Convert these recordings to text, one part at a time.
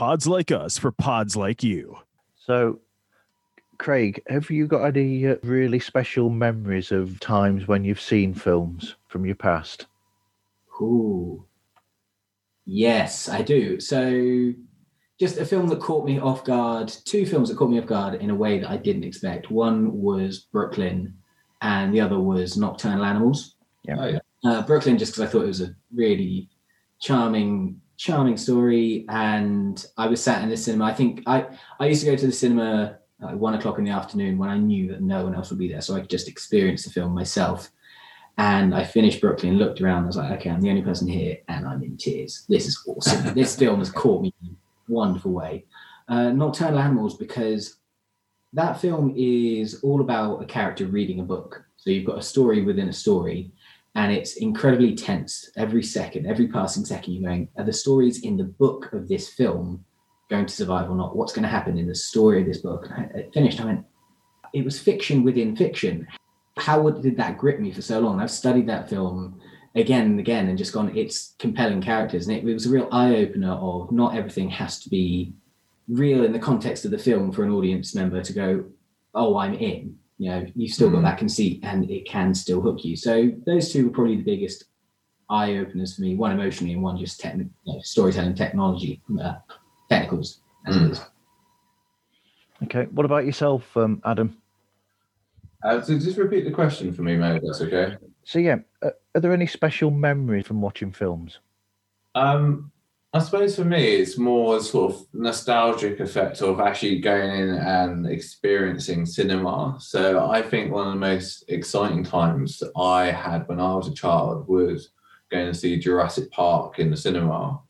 pods like us for pods like you. So, Craig, have you got any uh, really special memories of times when you've seen films from your past? Ooh. Yes, I do. So, just a film that caught me off guard, two films that caught me off guard in a way that I didn't expect. One was Brooklyn, and the other was Nocturnal Animals. Yeah. Oh, yeah. Uh, Brooklyn, just because I thought it was a really charming, charming story. And I was sat in the cinema. I think I, I used to go to the cinema at one o'clock in the afternoon when I knew that no one else would be there. So I could just experience the film myself. And I finished Brooklyn, looked around, I was like, okay, I'm the only person here and I'm in tears. This is awesome. this film has caught me in a wonderful way. Uh, Nocturnal Animals, because that film is all about a character reading a book. So you've got a story within a story, and it's incredibly tense every second, every passing second. You're going, are the stories in the book of this film going to survive or not? What's going to happen in the story of this book? And I, I finished. I went, it was fiction within fiction. How would, did that grip me for so long? I've studied that film again and again and just gone, it's compelling characters. And it, it was a real eye opener of not everything has to be real in the context of the film for an audience member to go, oh, I'm in. You know, you've still got Mm. that conceit and it can still hook you. So those two were probably the biggest eye openers for me. One emotionally and one just techni- you know, storytelling technology, uh, technicals. As Mm. is. Okay. What about yourself, um, Adam? Uh, so just repeat the question for me, mate. That's okay. So, yeah, uh, are there any special memories from watching films? Um, I suppose for me, it's more a sort of nostalgic effect of actually going in and experiencing cinema. So I think one of the most exciting times I had when I was a child was going to see Jurassic Park in the cinema.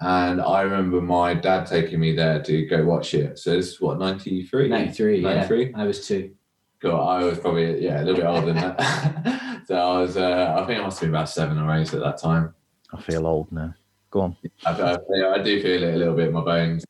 And I remember my dad taking me there to go watch it. So this is what, 93? 93, yeah. I was two. God, I was probably, yeah, a little bit older than that. so I was, uh, I think I must have been about seven or eight at that time. I feel old now. Go on. I, I, I do feel it a little bit in my bones.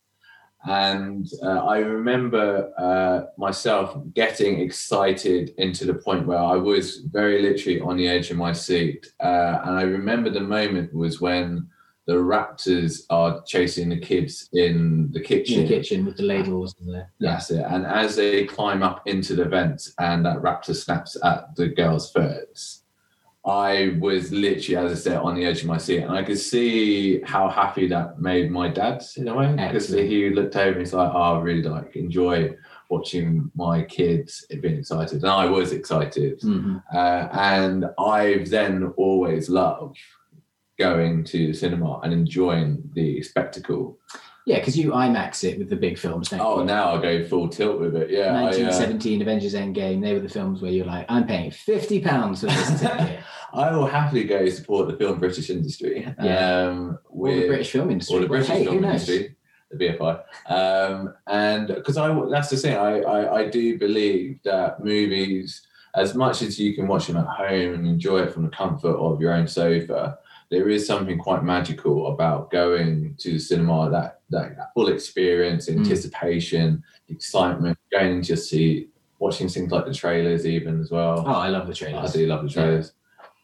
And uh, I remember uh, myself getting excited into the point where I was very literally on the edge of my seat. Uh, and I remember the moment was when the raptors are chasing the kids in the kitchen. In the kitchen with the ladles and the That's it. And as they climb up into the vents and that raptor snaps at the girl's first, I was literally, as I said, on the edge of my seat. And I could see how happy that made my dad in a way. Because he looked over and he's like, oh, I really like enjoy watching my kids being excited. And I was excited. Mhm. Uh, and I've then always loved going to the cinema and enjoying the spectacle. Yeah, because you IMAX it with the big films. Don't Oh, you? now I go full tilt with it. Yeah. I, uh, 1917 Avengers Endgame. They were the films where you're like, I'm paying 50 pounds for this ticket. I will happily go support the film British industry. Yeah. Um, Or the with- British film industry. or the British hey, film industry, the BFI. Um, and because I, that's the thing, I, I, I do believe that movies, as much as you can watch them at home and enjoy it from the comfort of your own sofa, there is something quite magical about going to the cinema, that, that, that full experience, Mm. anticipation, excitement, going into your seat, watching things like the trailers, even as well. Oh, I love the trailers. I do love the trailers.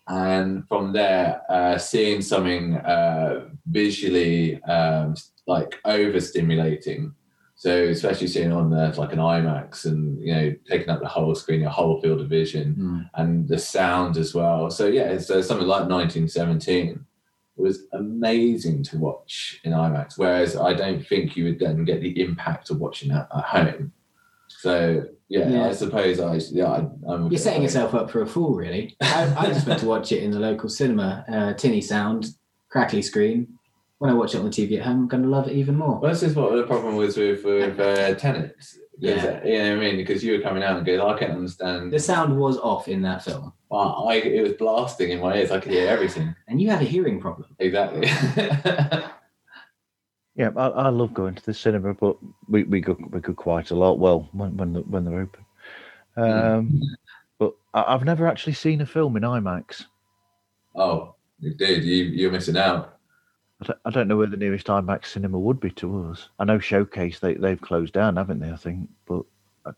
And from there, uh, seeing something uh, visually um, like overstimulating. So especially seeing on the, like an IMAX and you know taking up the whole screen, your whole field of vision, Mm. and the sound as well. So yeah, so something like 1917 was amazing to watch in IMAX. Whereas I don't think you would then get the impact of watching that at home. So yeah, Yeah. I suppose I yeah I, I'm You're setting yourself up for a fool, really. I, I just went to watch it in the local cinema, uh, tinny sound, crackly screen. When I watch it on the TV at home, I'm going to love it even more. Well, this is what the problem was with with uh, Tenet. Yeah. you know what I mean. Because you were coming out and going, I can't understand. The sound was off in that film, Well, I it was blasting in my ears. I could hear everything. and you have a hearing problem. Exactly. Yeah, I, I love going to the cinema, but we, we go we go quite a lot. Well, when when, the, when they're open. Um, but I, I've never actually seen a film in IMAX. oh, you did. You you're missing out. I don't, I don't know where the nearest IMAX cinema would be to us. I know Showcase they they've closed down, haven't they? I think, but Uh,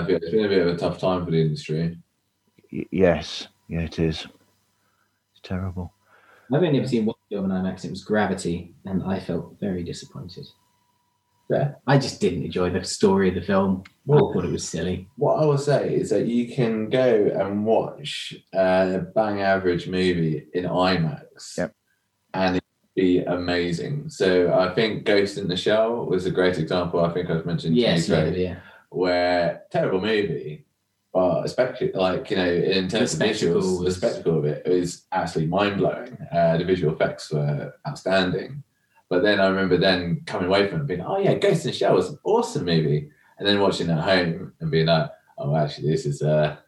but it's been a bit of a tough time for the industry. y- yes, yeah, it is. It's terrible. I've only ever seen one film in IMAX. It was Gravity, and I felt very disappointed. Yeah. I just didn't enjoy the story of the film. Well- I thought it was silly. What I will say is that you can go and watch a bang average movie in IMAX, Yep. and it be amazing. So I think Ghost in the Shell was a great example. I think I've mentioned Yes, yeah, yeah. where terrible movie, but especially like you know in terms The of visuals, the spectacle of it is absolutely mind blowing. Uh, the visual effects were outstanding. But then I remember then coming away from it being, oh yeah, Ghost in the Shell was an awesome movie, and then watching it at home and being like, oh actually this is a,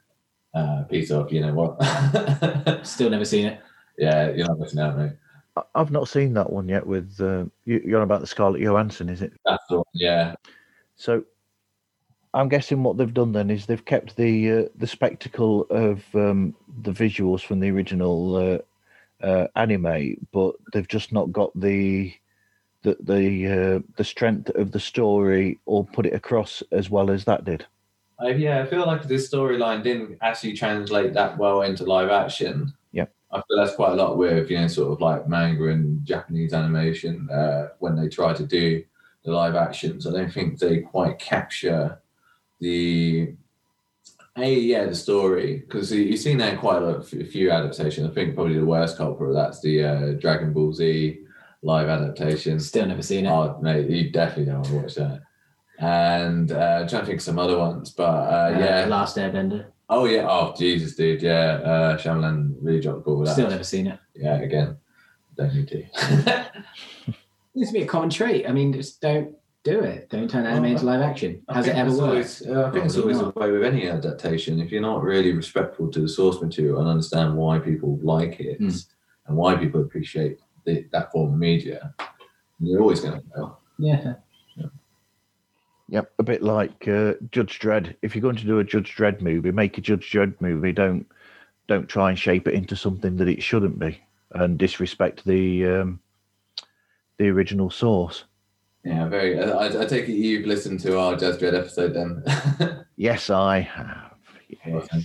a piece of you know what? Still never seen it. yeah, you're not missing out, mate. I've not seen that one yet. With uh, you, you're on about the Scarlett Johansson, is it? That's the one. Yeah, So I'm guessing what they've done then is they've kept the uh, the spectacle of um, the visuals from the original uh, uh, anime, but they've just not got the the the uh, the strength of the story or put it across as well as that did. I, yeah, I feel like this storyline didn't actually translate that well into live action. I feel that's quite a lot with you know sort of like manga and Japanese animation uh, when they try to do the live actions. I don't think they quite capture the a yeah the story because you- you've seen that in quite a, few adaptations. I think probably the worst culprit of that's the uh, Dragon Ball Z live adaptation. Still never seen it. Oh, mate, you definitely don't want to watch that. And uh, I'm trying to think of some other ones, but uh, Uh, yeah. Last Airbender. Oh, yeah. Oh, Jesus, dude. Yeah. Uh, Shyamalan really dropped the ball with that. Still never seen it. Yeah, again. Don't need to. Needs to be a common trait. I mean, just don't do it. Don't turn anime into live action. I Has it ever it's worked? always- uh, I think it's always not. the way with any adaptation. If you're not really respectful to the source material and understand why people like it Hmm. and why people appreciate the, that form of media, you're always going to fail. Yeah. Yep, a bit like uh, Judge Dredd. If you're going to do a Judge Dredd movie, make a Judge Dredd movie. Don't don't try and shape it into something that it shouldn't be, and disrespect the um, the original source. Yeah, very. I, I take it you've listened to our Judge Dredd episode then. Yes, I have. Yes. Awesome.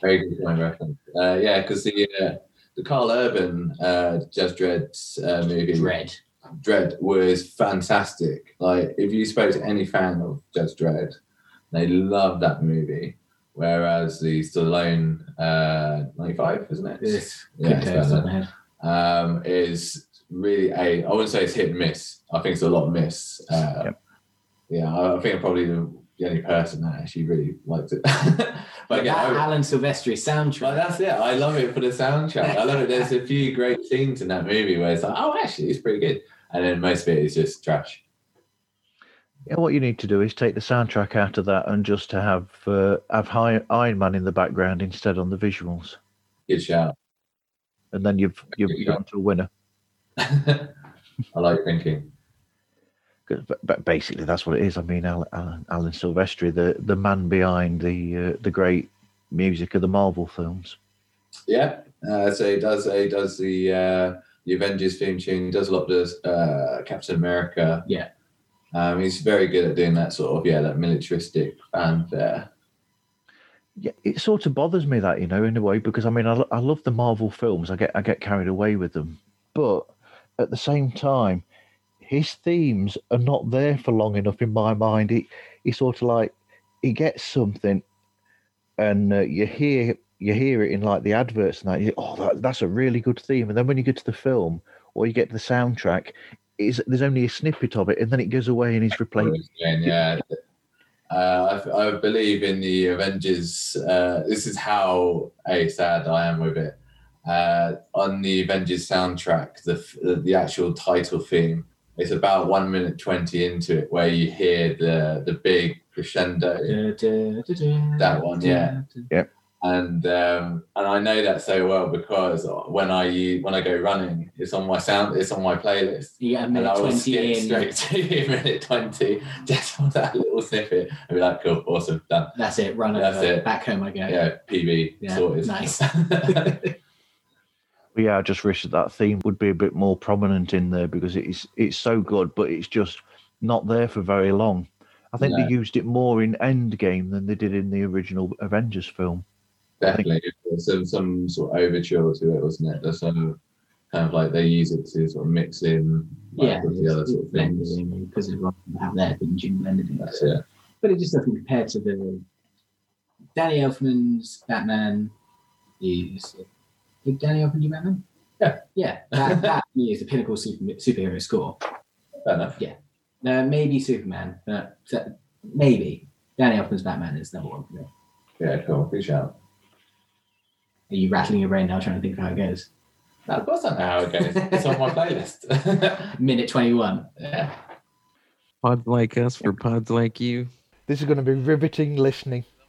Very good point reference. Uh, yeah, because the uh, the Karl Urban uh, Jazz Dredd uh, movie Dredd. Dredd was fantastic. Like, if you spoke to any fan of Judge Dredd, they loved that movie. Whereas the Stallone uh, 95, isn't it? Yes. Yeah, Couldn't it's tell off better. the top of my head. Um, is really a, I wouldn't say it's hit and miss. I think it's a lot of miss. Uh, Yep. Yeah, I, think I'm probably the, the only person that actually really liked it. but again, that I- Alan Silvestri soundtrack. Well, that's it. I love it for the soundtrack. I love it. There's a few great scenes in that movie where it's like, oh, actually, it's pretty good. And then most of it is just trash. Yeah, what you need to do is take the soundtrack out of that and just to have uh, have Iron Man in the background instead on the visuals, Good shout. and then you've you've gone to a winner. I like thinking. But, basically, that's what it is. I mean, Alan, Alan, Alan Silvestri, the the man behind the uh, the great music of the Marvel films. Yeah. Uh, so he does. He does the uh, the Avengers theme tune. He does a lot of uh, Captain America. Yeah. Um, he's very good at doing that sort of yeah, that militaristic fanfare. Yeah, it sort of bothers me that you know in a way because I mean I, I love the Marvel films. I get I get carried away with them, but at the same time, his themes are not there for long enough in my mind. He he sort of like he gets something, and uh, you hear you hear it in like the adverts and that. You, oh, that, that's a really good theme. And then when you get to the film or you get to the soundtrack, is there's only a snippet of it, and then it goes away and he's replaced. Again, yeah. Uh, I, I believe in the Avengers. Uh, this is how a sad I am with it. Uh, on the Avengers soundtrack, the f- the actual title theme, it's about one minute twenty into it, where you hear the the big crescendo. That That one, yeah. And um, and I know that so well because when I use, when I go running, it's on my sound, it's on my playlist. Yeah, get And minute I will 20 skip in. straight to minute 20 just for that little snippet and be like, cool, awesome, done. That's it. Run That's over. it. Back home I go. Yeah, PB Yeah, sorted. nice. Yeah, I just wish that that theme would be a bit more prominent in there because it's it's so good, but it's just not there for very long. I think No. they used it more in Endgame than they did in the original Avengers film. Definitely. Some, some sort of overture to it, wasn't it? There's some, kind of like they use it to sort of mix in like, yeah, with the other sort of things. because of what you have Jim blended in. That's it. But it just doesn't compare to the Danny Elfman's Batman is did Danny Elfman do Batman? Yeah. Yeah. That, that is the pinnacle super, superhero score. Fair enough. Yeah, uh, maybe Superman, but maybe Danny Elfman's Batman is number one for me. Yeah, cool. Good shout. Are you rattling your brain now trying to think of how it goes? Of course, I know how it goes. It's on my playlist. Minute 21. yeah. Pods like us for pods like you. This is going to be riveting listening.